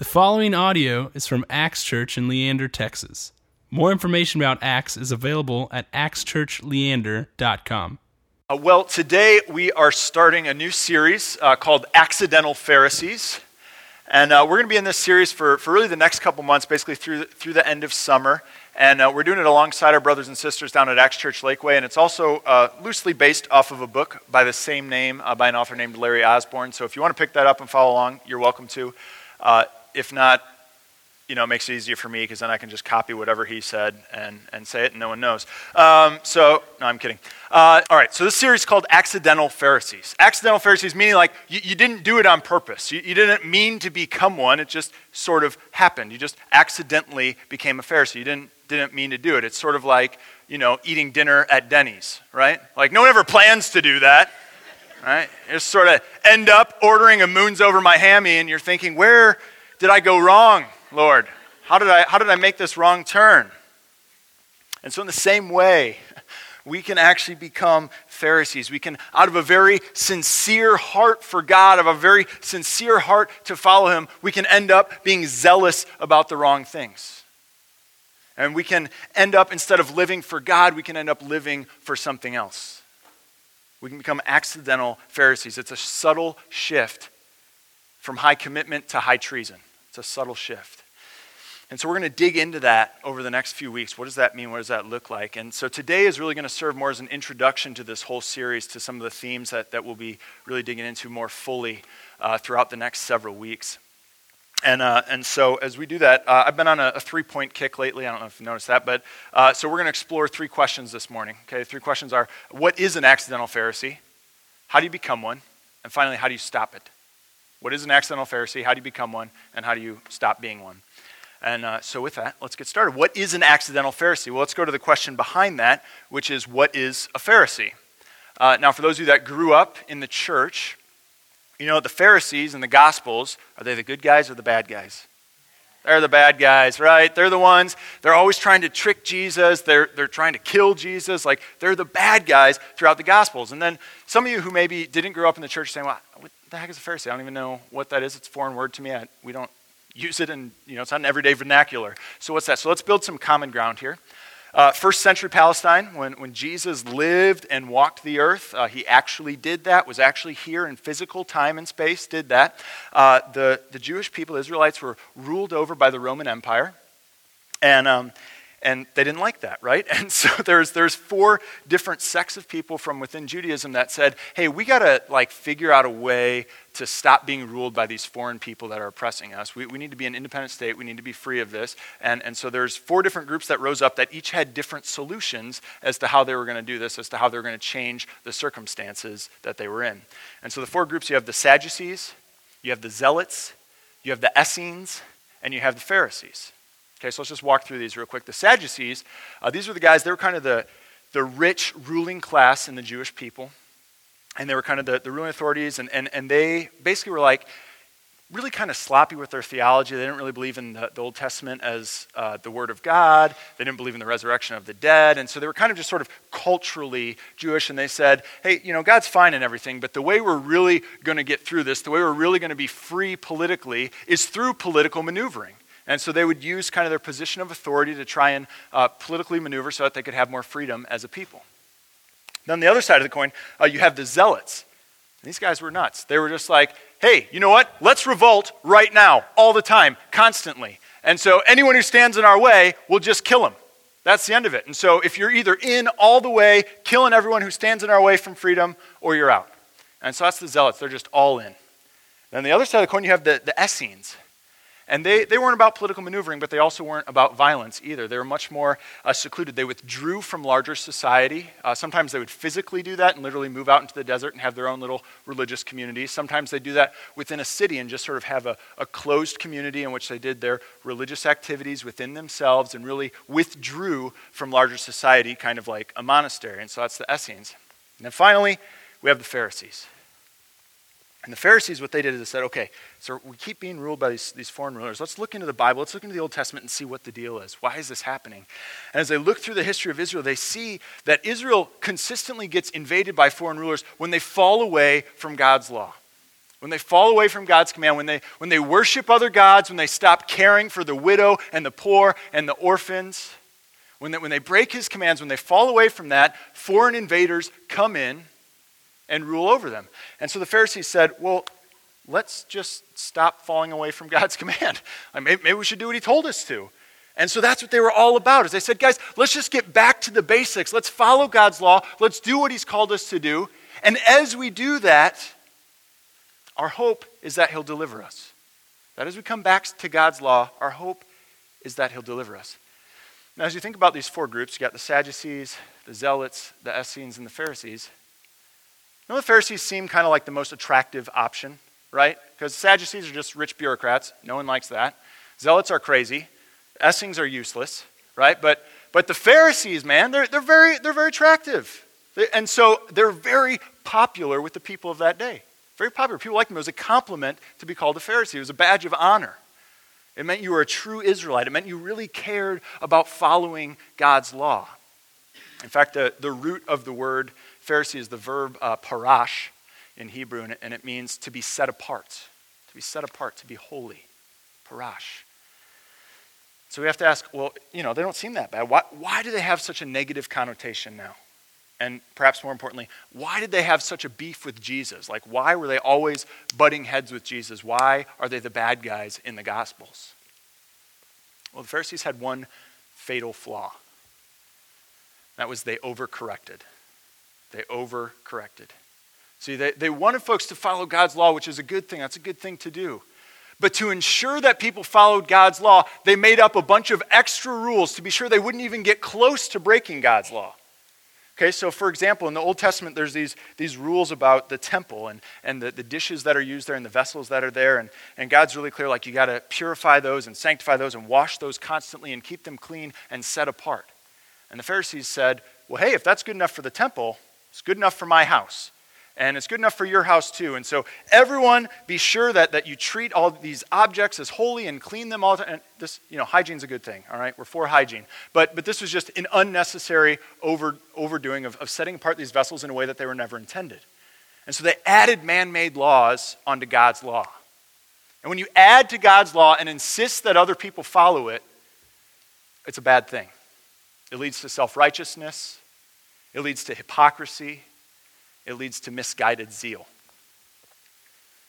The following audio is from Acts Church in Leander, Texas. More information about Acts is available at actschurchleander.com. Uh, well, today we are starting a new series uh, called Accidental Pharisees. And uh, we're going to be in this series for, for really the next couple months, basically through, through the end of summer. And uh, we're doing it alongside our brothers and sisters down at Acts Church Lakeway. And it's also uh, loosely based off of a book by the same name uh, by an author named Larry Osborne. So if you want to pick that up and follow along, you're welcome to. If not, you know, it makes it easier for me because then I can just copy whatever he said and, and say it and no one knows. Um, so, no, I'm kidding. Uh, all right, so this series is called Accidental Pharisees. Accidental Pharisees meaning like you, you didn't do it on purpose. You, you, didn't mean to become one, it just sort of happened. You just accidentally became a Pharisee. You didn't, didn't mean to do it. It's sort of like, you know, eating dinner at Denny's, right? Like no one ever plans to do that. Right? You just sort of end up ordering a moons over my hammy, and you're thinking, where did I go wrong, Lord? How did I, how did I make this wrong turn? And so, in the same way, we can actually become Pharisees. We can, out of a very sincere heart for God, of a very sincere heart to follow Him, we can end up being zealous about the wrong things. And we can end up, instead of living for God, we can end up living for something else. We can become accidental Pharisees. It's a subtle shift from high commitment to high treason. It's a subtle shift. And so we're going to dig into that over the next few weeks. What does that mean? What does that look like? And so today is really going to serve more as an introduction to this whole series, to some of the themes that, that we'll be really digging into more fully uh, throughout the next several weeks. And, uh, and so as we do that, uh, I've been on a, a three point kick lately. I don't know if you noticed that. But uh, so we're going to explore three questions this morning. Okay, three questions are what is an accidental Pharisee? How do you become one? And finally, how do you stop it? What is an accidental Pharisee? How do you become one? And how do you stop being one? And uh, so, with that, let's get started. What is an accidental Pharisee? Well, let's go to the question behind that, which is what is a Pharisee? Uh, now, for those of you that grew up in the church, you know the Pharisees in the Gospels are they the good guys or the bad guys? They're the bad guys, right? They're the ones, they're always trying to trick Jesus. They're, they're trying to kill Jesus. Like, they're the bad guys throughout the Gospels. And then some of you who maybe didn't grow up in the church saying, well, the heck is a Pharisee? I don't even know what that is. It's a foreign word to me. I, we don't use it in, you know, it's not an everyday vernacular. So what's that? So let's build some common ground here. Uh, first century Palestine, when, when Jesus lived and walked the earth, uh, he actually did that, was actually here in physical time and space, did that. Uh, the, the Jewish people, Israelites, were ruled over by the Roman Empire. And, um, and they didn't like that, right? And so there's, there's four different sects of people from within Judaism that said, hey, we got to like figure out a way to stop being ruled by these foreign people that are oppressing us. We, we need to be an independent state. We need to be free of this. And, and so there's four different groups that rose up that each had different solutions as to how they were going to do this, as to how they were going to change the circumstances that they were in. And so the four groups, you have the Sadducees, you have the Zealots, you have the Essenes, and you have the Pharisees. Okay, so let's just walk through these real quick. The Sadducees, uh, these were the guys, they were kind of the, the rich ruling class in the Jewish people. And they were kind of the, the ruling authorities, and, and, and they basically were like really kind of sloppy with their theology. They didn't really believe in the, the Old Testament as uh, the Word of God. They didn't believe in the resurrection of the dead. And so they were kind of just sort of culturally Jewish. And they said, hey, you know, God's fine and everything, but the way we're really going to get through this, the way we're really going to be free politically, is through political maneuvering. And so they would use kind of their position of authority to try and uh, politically maneuver so that they could have more freedom as a people. Then the other side of the coin, uh, you have the zealots. And these guys were nuts. They were just like, hey, you know what? Let's revolt right now, all the time, constantly. And so anyone who stands in our way, we'll just kill them. That's the end of it. And so if you're either in all the way, killing everyone who stands in our way from freedom, or you're out. And so that's the zealots. They're just all in. Then the other side of the coin, you have the, the Essenes. And they, they weren't about political maneuvering, but they also weren't about violence either. They were much more uh, secluded. They withdrew from larger society. Uh, sometimes they would physically do that and literally move out into the desert and have their own little religious community. Sometimes they do that within a city and just sort of have a, a closed community in which they did their religious activities within themselves and really withdrew from larger society, kind of like a monastery. And so that's the Essenes. And then finally, we have the Pharisees. And the Pharisees, what they did is they said, okay, so we keep being ruled by these, these foreign rulers. Let's look into the Bible. Let's look into the Old Testament and see what the deal is. Why is this happening? And as they look through the history of Israel, they see that Israel consistently gets invaded by foreign rulers when they fall away from God's law. when they fall away from God's command, when they, when they worship other gods, when they stop caring for the widow and the poor and the orphans, when they, when they break his commands, when they fall away from that, foreign invaders come in and rule over them. And so the Pharisees said, Well, let's just stop falling away from God's command. maybe, maybe we should do what he told us to. And so that's what they were all about. Is they said, guys, let's just get back to the basics. Let's follow God's law. Let's do what he's called us to do. And as we do that, our hope is that He'll deliver us. That as we come back to God's law, our hope is that He'll deliver us. Now, as you think about these four groups, you got the Sadducees, the Zealots, the Essenes, and the Pharisees. Know, the Pharisees seem kind of like the most attractive option, right? Because Sadducees are just rich bureaucrats. No one likes that. Zealots are crazy. Essenes are useless, right? But, but the Pharisees, man, they're, they're, very, they're very attractive. And so they're very popular with the people of that day. Very popular. People liked him. It was a compliment to be called a Pharisee, it was a badge of honor. It meant you were a true Israelite, it meant you really cared about following God's law. In fact, the, the root of the word Pharisee is the verb uh, parash in Hebrew, and it, means to be set apart, to be set apart, to be holy. Parash. So we have to ask, well, you know, they don't seem that bad. Why, why do they have such a negative connotation now? And perhaps more importantly, why did they have such a beef with Jesus? Like, why were they always butting heads with Jesus? Why are they the bad guys in the Gospels? Well, the Pharisees had one fatal flaw. That was they overcorrected. They overcorrected. See, they, they wanted folks to follow God's law, which is a good thing. That's a good thing to do. But to ensure that people followed God's law, they made up a bunch of extra rules to be sure they wouldn't even get close to breaking God's law. Okay, so for example, in the Old Testament, there's these, these rules about the temple and, and the, the dishes that are used there and the vessels that are there. And, and God's really clear like, you got to purify those and sanctify those and wash those constantly and keep them clean and set apart. And the Pharisees said, well, hey, if that's good enough for the temple, it's good enough for my house and it's good enough for your house too. And so, everyone, be sure that, that you treat all these objects as holy and clean them all. And this, you know, hygiene's a good thing, all right? We're for hygiene. But, but this was just an unnecessary over, overdoing of, of setting apart these vessels in a way that they were never intended. And so, they added man made laws onto God's law. And when you add to God's law and insist that other people follow it, it's a bad thing. It leads to self righteousness, it leads to hypocrisy, it leads to misguided zeal.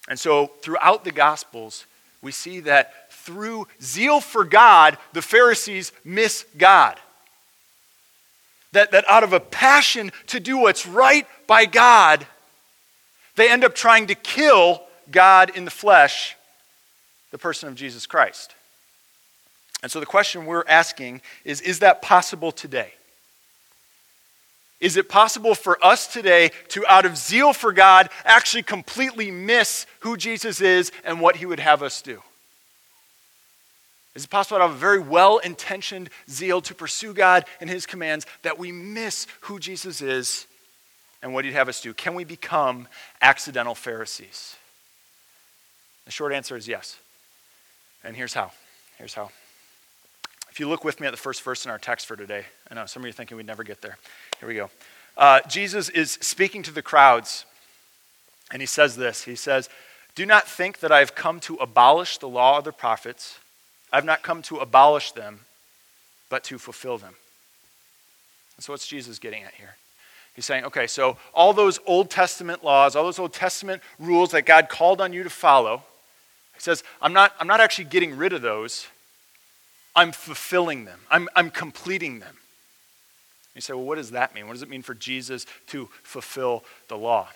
And so, throughout the Gospels, we see that through zeal for God, the Pharisees miss God. That, that out of a passion to do what's right by God, they end up trying to kill God in the flesh, the person of Jesus Christ. And so the question we're asking is is that possible today? Is it possible for us today to, out of zeal for God, actually completely miss who Jesus is and what he would have us do? Is it possible to have a very well intentioned zeal to pursue God and his commands that we miss who Jesus is and what he'd have us do? Can we become accidental Pharisees? The short answer is yes. And here's how. Here's how. If you look with me at the first verse in our text for today, I know some of you are thinking we'd never get there. Here we go. Uh, Jesus is speaking to the crowds, and he says this He says, Do not think that I have come to abolish the law of the prophets. I have not come to abolish them, but to fulfill them. And so, what's Jesus getting at here? He's saying, okay, so all those Old Testament laws, all those Old Testament rules that God called on you to follow, he says, I'm not, I'm not actually getting rid of those. I'm fulfilling them, I'm, I'm completing them. You say, well, what does that mean? What does it mean for Jesus to fulfill the law?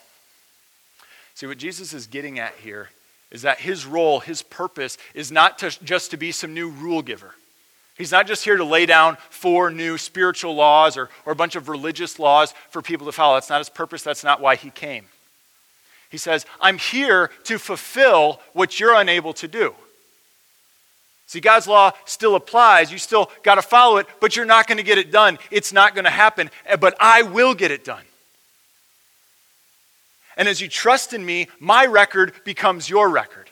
See, what Jesus is getting at here is that his role, his purpose, is not to, just to be some new rule giver. He's not just here to lay down four new spiritual laws or, or a bunch of religious laws for people to follow. That's not his purpose. That's not why he came. He says, I'm here to fulfill what you're unable to do. See, God's law still applies. You still got to follow it, but you're not going to get it done. It's not going to happen, eh, but I will get it done. And as you trust in me, my record becomes your record.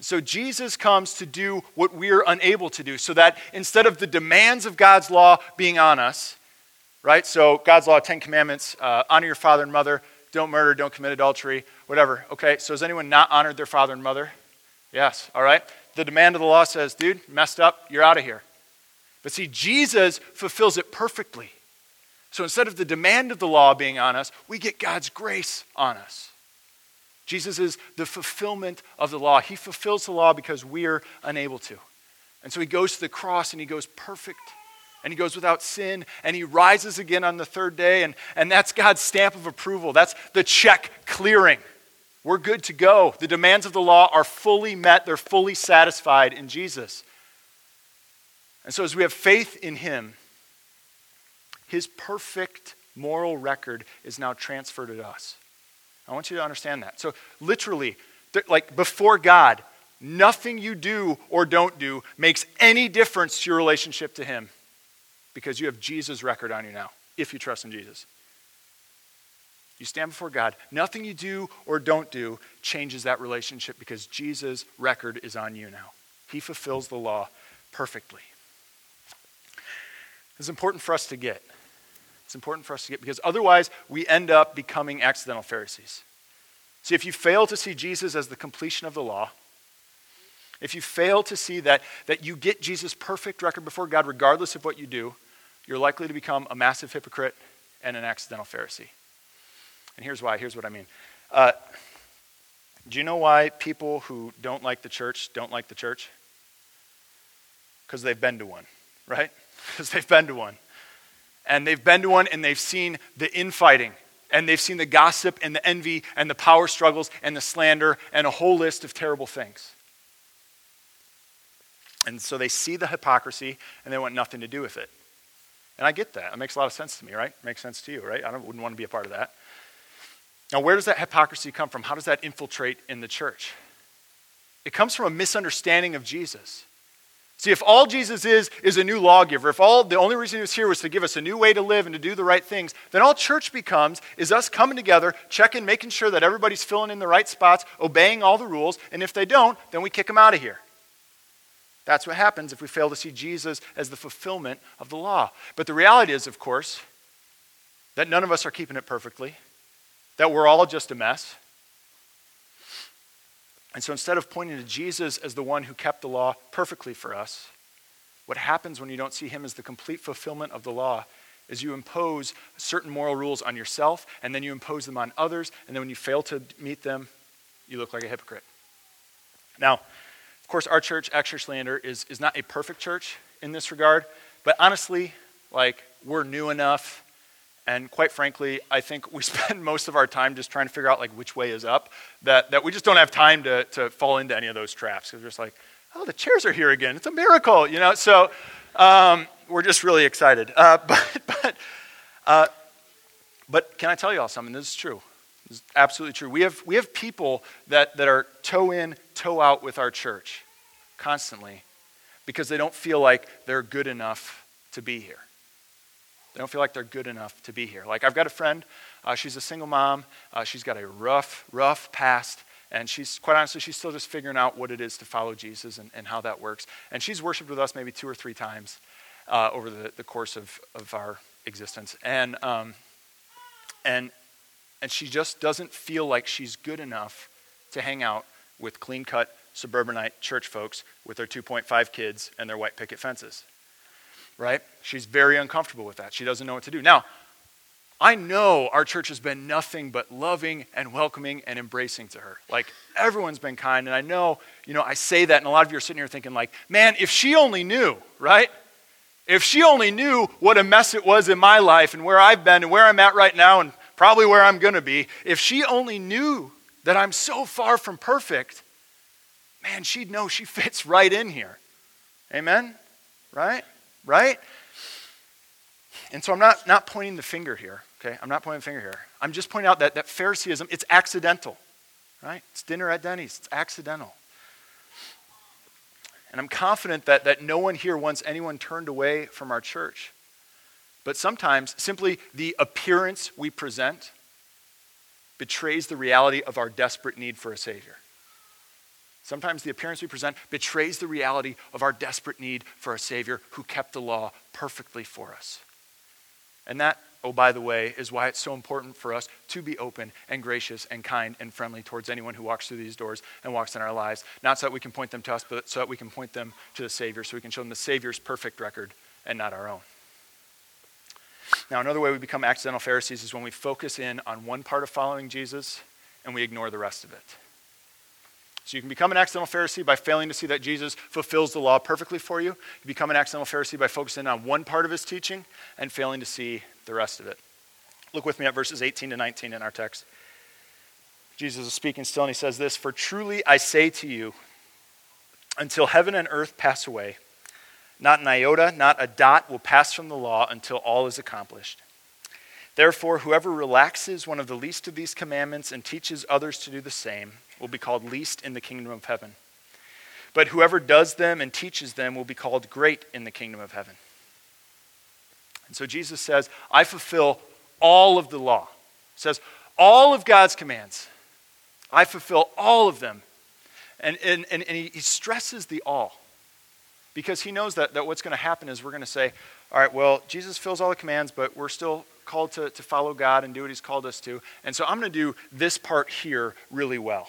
So Jesus comes to do what we're unable to do, so that instead of the demands of God's law being on us, right? So God's law, Ten Commandments, uh, honor your father and mother, don't murder, don't commit adultery, whatever. Okay, so has anyone not honored their father and mother? Yes, all right. The demand of the law says, dude, messed up, you're out of here. But see, Jesus fulfills it perfectly. So instead of the demand of the law being on us, we get God's grace on us. Jesus is the fulfillment of the law. He fulfills the law because we're unable to. And so he goes to the cross and he goes perfect and he goes without sin and he rises again on the third day. And, and that's God's stamp of approval. That's the check clearing. We're good to go. The demands of the law are fully met, they're fully satisfied in Jesus. And so, as we have faith in him, his perfect moral record is now transferred to us. I want you to understand that. So, literally, like before God, nothing you do or don't do makes any difference to your relationship to him because you have Jesus' record on you now, if you trust in Jesus. You stand before God. Nothing you do or don't do changes that relationship because Jesus' record is on you now. He fulfills the law perfectly. It's important for us to get. It's important for us to get because otherwise we end up becoming accidental Pharisees. See, if you fail to see Jesus as the completion of the law, if you fail to see that, that you get Jesus' perfect record before God, regardless of what you do, you're likely to become a massive hypocrite and an accidental Pharisee. And here's why. Here's what I mean. Uh, do you know why people who don't like the church don't like the church? Because they've been to one, right? Because they've been to one. And they've been to one and they've seen the infighting and they've seen the gossip and the envy and the power struggles and the slander and a whole list of terrible things. And so they see the hypocrisy and they want nothing to do with it. And I get that. It makes a lot of sense to me, right? Makes sense to you, right? I wouldn't want to be a part of that. Now, where does that hypocrisy come from? How does that infiltrate in the church? It comes from a misunderstanding of Jesus. See, if all Jesus is is a new lawgiver, if all the only reason he was here was to give us a new way to live and to do the right things, then all church becomes is us coming together, checking, making sure that everybody's filling in the right spots, obeying all the rules, and if they don't, then we kick them out of here. That's what happens if we fail to see Jesus as the fulfillment of the law. But the reality is, of course, that none of us are keeping it perfectly, that we're all just a mess. And so instead of pointing to Jesus as the one who kept the law perfectly for us, what happens when you don't see him as the complete fulfillment of the law is you impose certain moral rules on yourself, and then you impose them on others, and then when you fail to meet them, you look like a hypocrite. Now, of course, our church, Acts Church Leander, is, is not a perfect church in this regard, but honestly, like, we're new enough. And quite frankly, I think we spend most of our time just trying to figure out like which way is up. That, that we just don't have time to, to fall into any of those traps because we're just like, oh, the chairs are here again. It's a miracle, you know. So um, we're just really excited. Uh, but but uh, but can I tell you all something? This is true. This is absolutely true. We have we have people that that are toe in, toe out with our church constantly because they don't feel like they're good enough to be here. They don't feel like they're good enough to be here. Like, I've got a friend, uh, she's a single mom, uh, she's got a rough, rough past, and she's, quite honestly, she's still just figuring out what it is to follow Jesus and, and how that works. And she's worshiped with us maybe two or three times uh, over the, the course of, of our existence. And, um, and, and she just doesn't feel like she's good enough to hang out with clean cut suburbanite church folks with their 2.5 kids and their white picket fences. Right? She's very uncomfortable with that. She doesn't know what to do. Now, I know our church has been nothing but loving and welcoming and embracing to her. Like everyone's been kind, and I know, you know, I say that, and a lot of you are sitting here thinking, like, man, if she only knew, right? If she only knew what a mess it was in my life and where I've been and where I'm at right now and probably where I'm going to be, if she only knew that I'm so far from perfect, man, she'd know she fits right in here. Amen? Right? Right? And so I'm not, not pointing the finger here, okay? I'm not pointing the finger here. I'm just pointing out that, that Phariseeism, it's accidental, right? It's dinner at Denny's, it's accidental. And I'm confident that, that no one here wants anyone turned away from our church. But sometimes simply the appearance we present betrays the reality of our desperate need for a Savior. Sometimes the appearance we present betrays the reality of our desperate need for a Savior who kept the law perfectly for us. And that oh, by the way, is why it's so important for us to be open and gracious and kind and friendly towards anyone who walks through these doors and walks in our lives. Not so that we can point them to us, but so that we can point them to the Savior, so we can show them the Savior's perfect record and not our own. Now, another way we become accidental Pharisees is when we focus in on one part of following Jesus and we ignore the rest of it. So you can become an accidental Pharisee by failing to see that Jesus fulfills the law perfectly for you. You become an accidental Pharisee by focusing on one part of his teaching and failing to see the rest of it. Look with me at verses 18 to 19 in our text. Jesus is speaking still, and he says this For truly I say to you, until heaven and earth pass away, not an iota, not a dot will pass from the law until all is accomplished. Therefore, whoever relaxes one of the least of these commandments and teaches others to do the same will be called least in the kingdom of heaven. But whoever does them and teaches them will be called great in the kingdom of heaven. And so Jesus says, I fulfill all of the law. He says, all of God's commands. I fulfill all of them. And, and, and, and he, stresses the all because he knows that, that what's going to happen is we're going to say, all right, well, Jesus fills all the commands, but we're still called to, to follow God and do what he's called us to. And so I'm going to do this part here really well.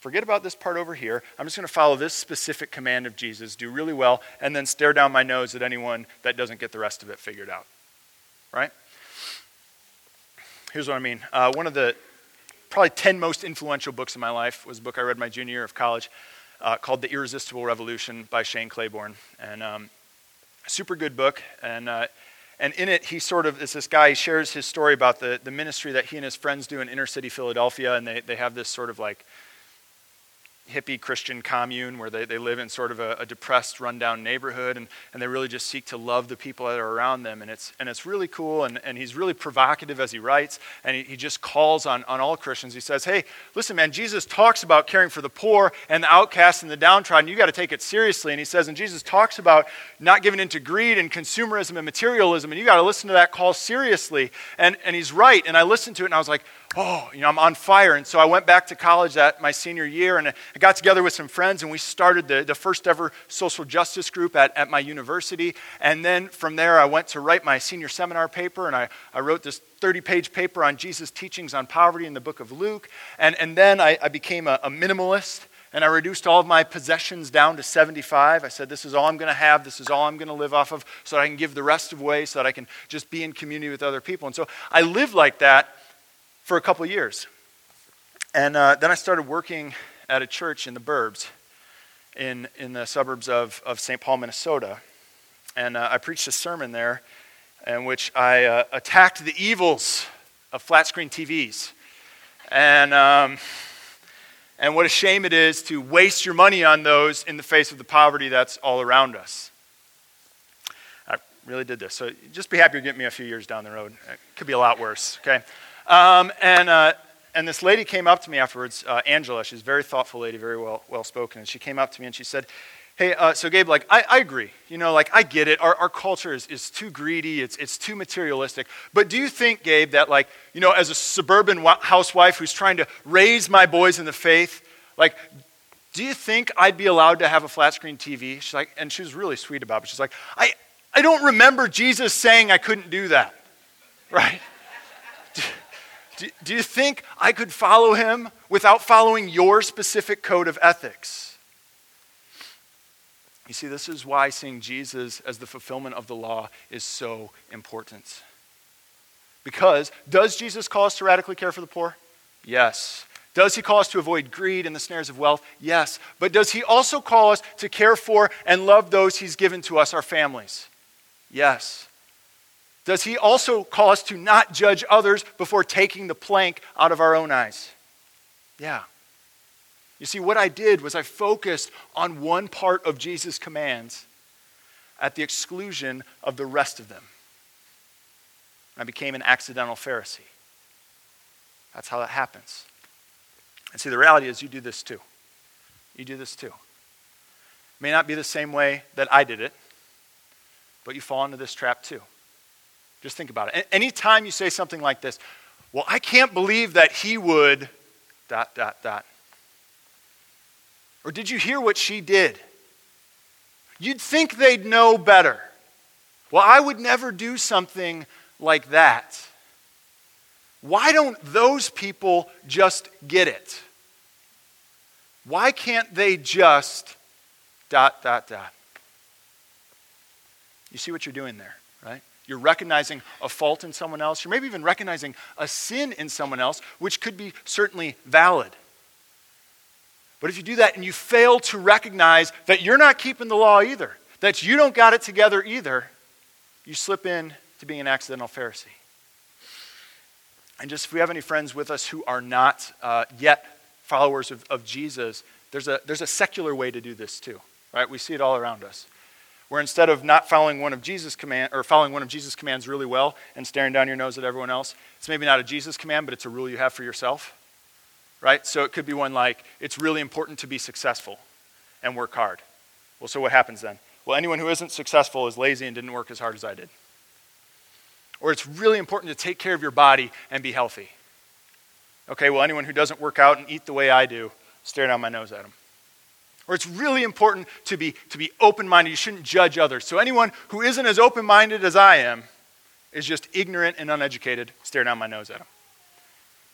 Forget about this part over here. I'm just going to follow this specific command of Jesus, do really well, and then stare down my nose at anyone that doesn't get the rest of it figured out. Right? Here's what I mean. Uh, one of the probably 10 most influential books in my life was a book I read my junior year of college uh, called The Irresistible Revolution by Shane Claiborne. And um, super good book. And, uh, and in it, he sort of is this guy, he shares his story about the, the ministry that he and his friends do in inner city Philadelphia. And they, they have this sort of like hippie Christian commune where they, they live in sort of a, a, depressed, rundown neighborhood, and, and they really just seek to love the people that are around them. And it's, and it's really cool, and, and he's really provocative as he writes, and he, he just calls on, on all Christians. He says, Hey, listen, man, Jesus talks about caring for the poor and the outcast and the downtrodden. You got to take it seriously. And he says, and Jesus talks about not giving into greed and consumerism and materialism, and you got to listen to that call seriously. And, and he's right. And I listened to it, and I was like, oh, you know, I'm on fire. And so I went back to college that my senior year and I got together with some friends and we started the, the first ever social justice group at, at my university. And then from there, I went to write my senior seminar paper and I, I wrote this 30 page paper on Jesus' teachings on poverty in the book of Luke. And, and then I, I became a, a minimalist and I reduced all of my possessions down to 75. I said, This is all I'm going to have. This is all I'm going to live off of so that I can give the rest away, so that I can just be in community with other people. And so I lived like that for a couple years. And uh, then I started working at a church in the burbs, in, in the suburbs of, of St. Paul, Minnesota. And uh, I preached a sermon there in which I uh, attacked the evils of flat screen TVs. And, um, and what a shame it is to waste your money on those in the face of the poverty that's all around us. I really did this. So just be happy you're getting me a few years down the road. It could be a lot worse, okay? Um, and, uh, and this lady came up to me afterwards, uh, Angela. She's a very thoughtful lady, very well, well spoken. And she came up to me and she said, Hey, uh, so Gabe, like, I, I, agree. You know, like, I get it. Our, our culture is, is too greedy, it's, it's too materialistic. But do you think, Gabe, that, like, you know, as a suburban housewife who's trying to raise my boys in the faith, like, do you think I'd be allowed to have a flat screen TV? She's like, and she was really sweet about it. She's like, I, I don't remember Jesus saying I couldn't do that, right? Do, do you think I could follow him without following your specific code of ethics? You see, this is why seeing Jesus as the fulfillment of the law is so important. Because does Jesus call us to radically care for the poor? Yes. Does he call us to avoid greed and the snares of wealth? Yes. But does he also call us to care for and love those he's given to us, our families? Yes. Does he also call us to not judge others before taking the plank out of our own eyes? Yeah. You see, what I did was I focused on one part of Jesus' commands at the exclusion of the rest of them. I became an accidental Pharisee. That's how that happens. And see, the reality is you do this too. You do this too. It may not be the same way that I did it, but you fall into this trap too. Just think about it. Anytime you say something like this, well, I can't believe that he would, dot, dot, dot. Or did you hear what she did? You'd think they'd know better. Well, I would never do something like that, why don't those people just get it? Why can't they just dot, dot, dot? You see what you're doing there, right? You're recognizing a fault in someone else. You're maybe even recognizing a sin in someone else, which could be certainly valid. But if you do that and you fail to recognize that you're not keeping the law either, that you don't got it together either, you slip in to being an accidental Pharisee. And just if we have any friends with us who are not uh, yet followers of, of Jesus, there's a, there's a secular way to do this too, right? We see it all around us. Where instead of not following one of Jesus' command or following one of Jesus' commands really well and staring down your nose at everyone else, it's maybe not a Jesus command, but it's a rule you have for yourself. Right? So it could be one like, it's really important to be successful and work hard. Well, so what happens then? Well, anyone who isn't successful is lazy and didn't work as hard as I did. Or it's really important to take care of your body and be healthy. Okay, well, anyone who doesn't work out and eat the way I do, stare down my nose at them. Or it's really important to be, to be open minded. You shouldn't judge others. So anyone who isn't as open minded as I am is just ignorant and uneducated, stare down my nose at them.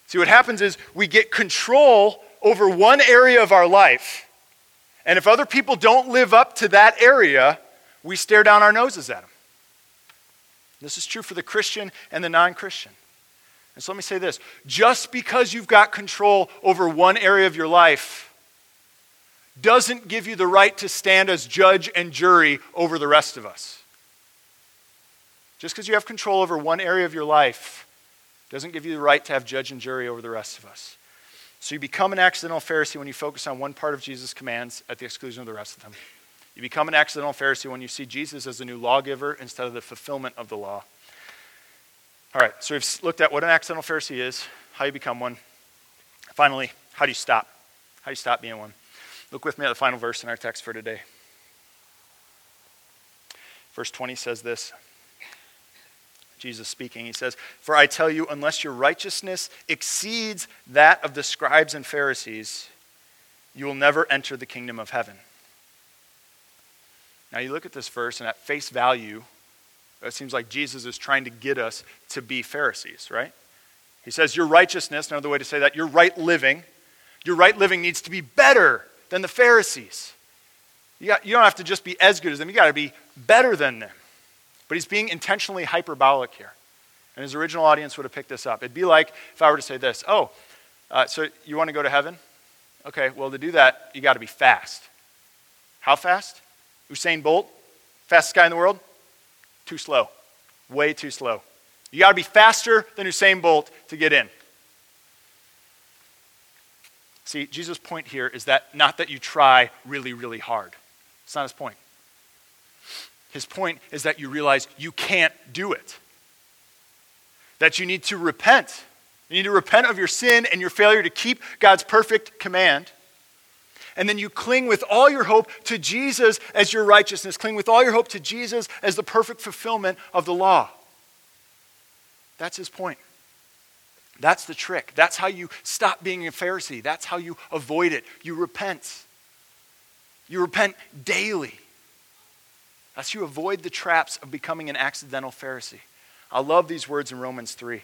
See, what happens is we get control over one area of our life, and if other people don't live up to that area, we stare down our noses at them. This is true for the Christian and the non Christian. And so let me say this just because you've got control over one area of your life doesn't give you the right to stand as judge and jury over the rest of us. Just because you have control over one area of your life doesn't give you the right to have judge and jury over the rest of us. So you become an accidental Pharisee when you focus on one part of Jesus' commands at the exclusion of the rest of them. You become an accidental Pharisee when you see Jesus as the new lawgiver instead of the fulfillment of the law. All right, so we've looked at what an accidental Pharisee is, how you become one. Finally, how do you stop? How do you stop being one? Look with me at the final verse in our text for today. Verse 20 says this Jesus speaking, he says, For I tell you, unless your righteousness exceeds that of the scribes and Pharisees, you will never enter the kingdom of heaven. Now, you look at this verse, and at face value, it seems like Jesus is trying to get us to be Pharisees, right? He says, Your righteousness, another way to say that, your right living, your right living needs to be better than the Pharisees. You, got, you don't have to just be as good as them, you got to be better than them. But he's being intentionally hyperbolic here. And his original audience would have picked this up. It'd be like if I were to say this Oh, uh, so you want to go to heaven? Okay, well, to do that, you got to be fast. How fast? Usain Bolt, fastest guy in the world? Too slow. Way too slow. You got to be faster than Usain Bolt to get in. See, Jesus' point here is that not that you try really, really hard. It's not his point. His point is that you realize you can't do it. That you need to repent. You need to repent of your sin and your failure to keep God's perfect command and then you cling with all your hope to Jesus as your righteousness. Cling with all your hope to Jesus as the perfect fulfillment of the law. That's his point. That's the trick. That's how you stop being a Pharisee. That's how you avoid it. You repent. You repent daily. That's you avoid the traps of becoming an accidental Pharisee. I love these words in Romans 3.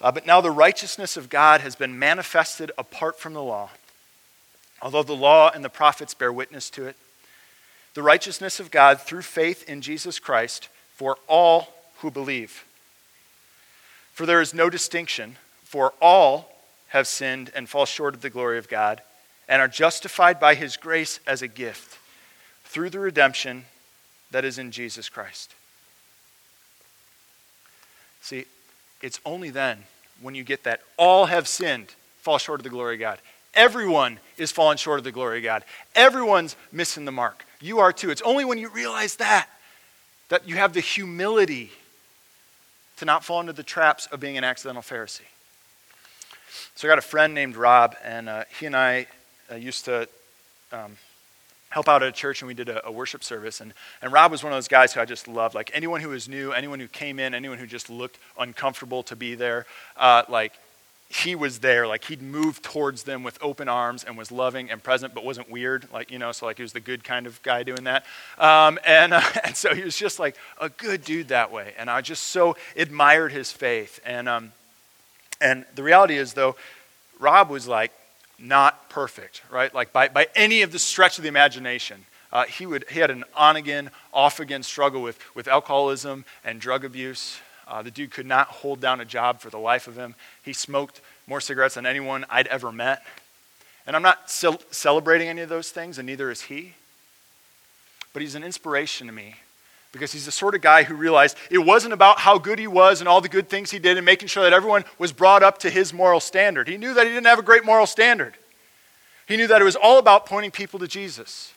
Uh, but now the righteousness of God has been manifested apart from the law although the law and the prophets bear witness to it. The righteousness of God through faith in Jesus Christ for all who believe. For there is no distinction, for all have sinned and fall short of the glory of God, and are justified by his grace as a gift through the redemption that is in Jesus Christ. See, it's only then when you get that all have sinned, fall short of the glory of God. Everyone is falling short of the glory of God. Everyone's missing the mark. You are too. It's only when you realize that that you have the humility to not fall into the traps of being an accidental Pharisee. So I got a friend named Rob, and uh, he and I uh, used to um, help out at a church, and we did a, a, worship service. And, and Rob was one of those guys who I just loved. Like anyone who was new, anyone who came in, anyone who just looked uncomfortable to be there, uh, like he was there. Like he'd move towards them with open arms and was loving and present, but wasn't weird. Like, you know, so like he was the good kind of guy doing that. Um, and, uh, and so he was just like a good dude that way. And I just so admired his faith. And, um, and the reality is, though, Rob was like not perfect, right? Like by, by any of the stretch of the imagination. Uh, he, would, he had an on again, off again struggle with, with alcoholism and drug abuse. Uh, the dude could not hold down a job for the life of him. He smoked more cigarettes than anyone I'd ever met. And I'm not ce- celebrating any of those things, and neither is he. But he's an inspiration to me because he's the sort of guy who realized it wasn't about how good he was and all the good things he did and making sure that everyone was brought up to his moral standard. He knew that he didn't have a great moral standard. He knew that it was all about pointing people to Jesus,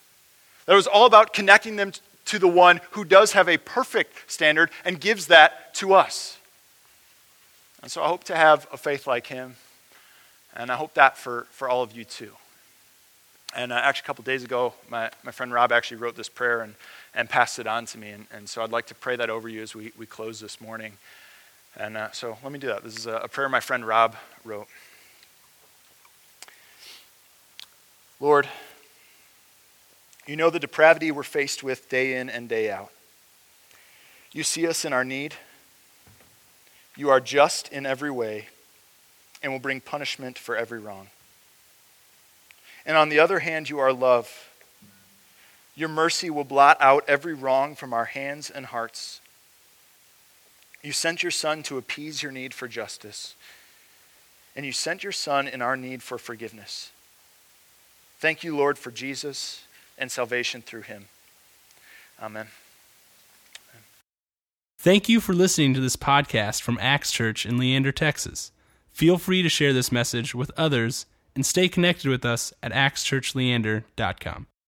that it was all about connecting them to the one who does have a perfect standard and gives that to us. And so I hope to have a faith like him, and I hope that for, for all of you too. And uh, actually, a couple days ago, my, my friend Rob actually wrote this prayer and, and passed it on to me. And, and so I'd like to pray that over you as we, we close this morning. And uh, so let me do that. This is a, a prayer my friend Rob wrote. Lord, you know the depravity we're faced with day in and day out. You see us in our need. You are just in every way and will bring punishment for every wrong. And on the other hand, you are love. Your mercy will blot out every wrong from our hands and hearts. You sent your Son to appease your need for justice, and you sent your Son in our need for forgiveness. Thank you, Lord, for Jesus and salvation through him. Amen. Thank you for listening to this podcast from Acts Church in Leander, Texas. Feel free to share this message with others and stay connected with us at actschurchleander.com.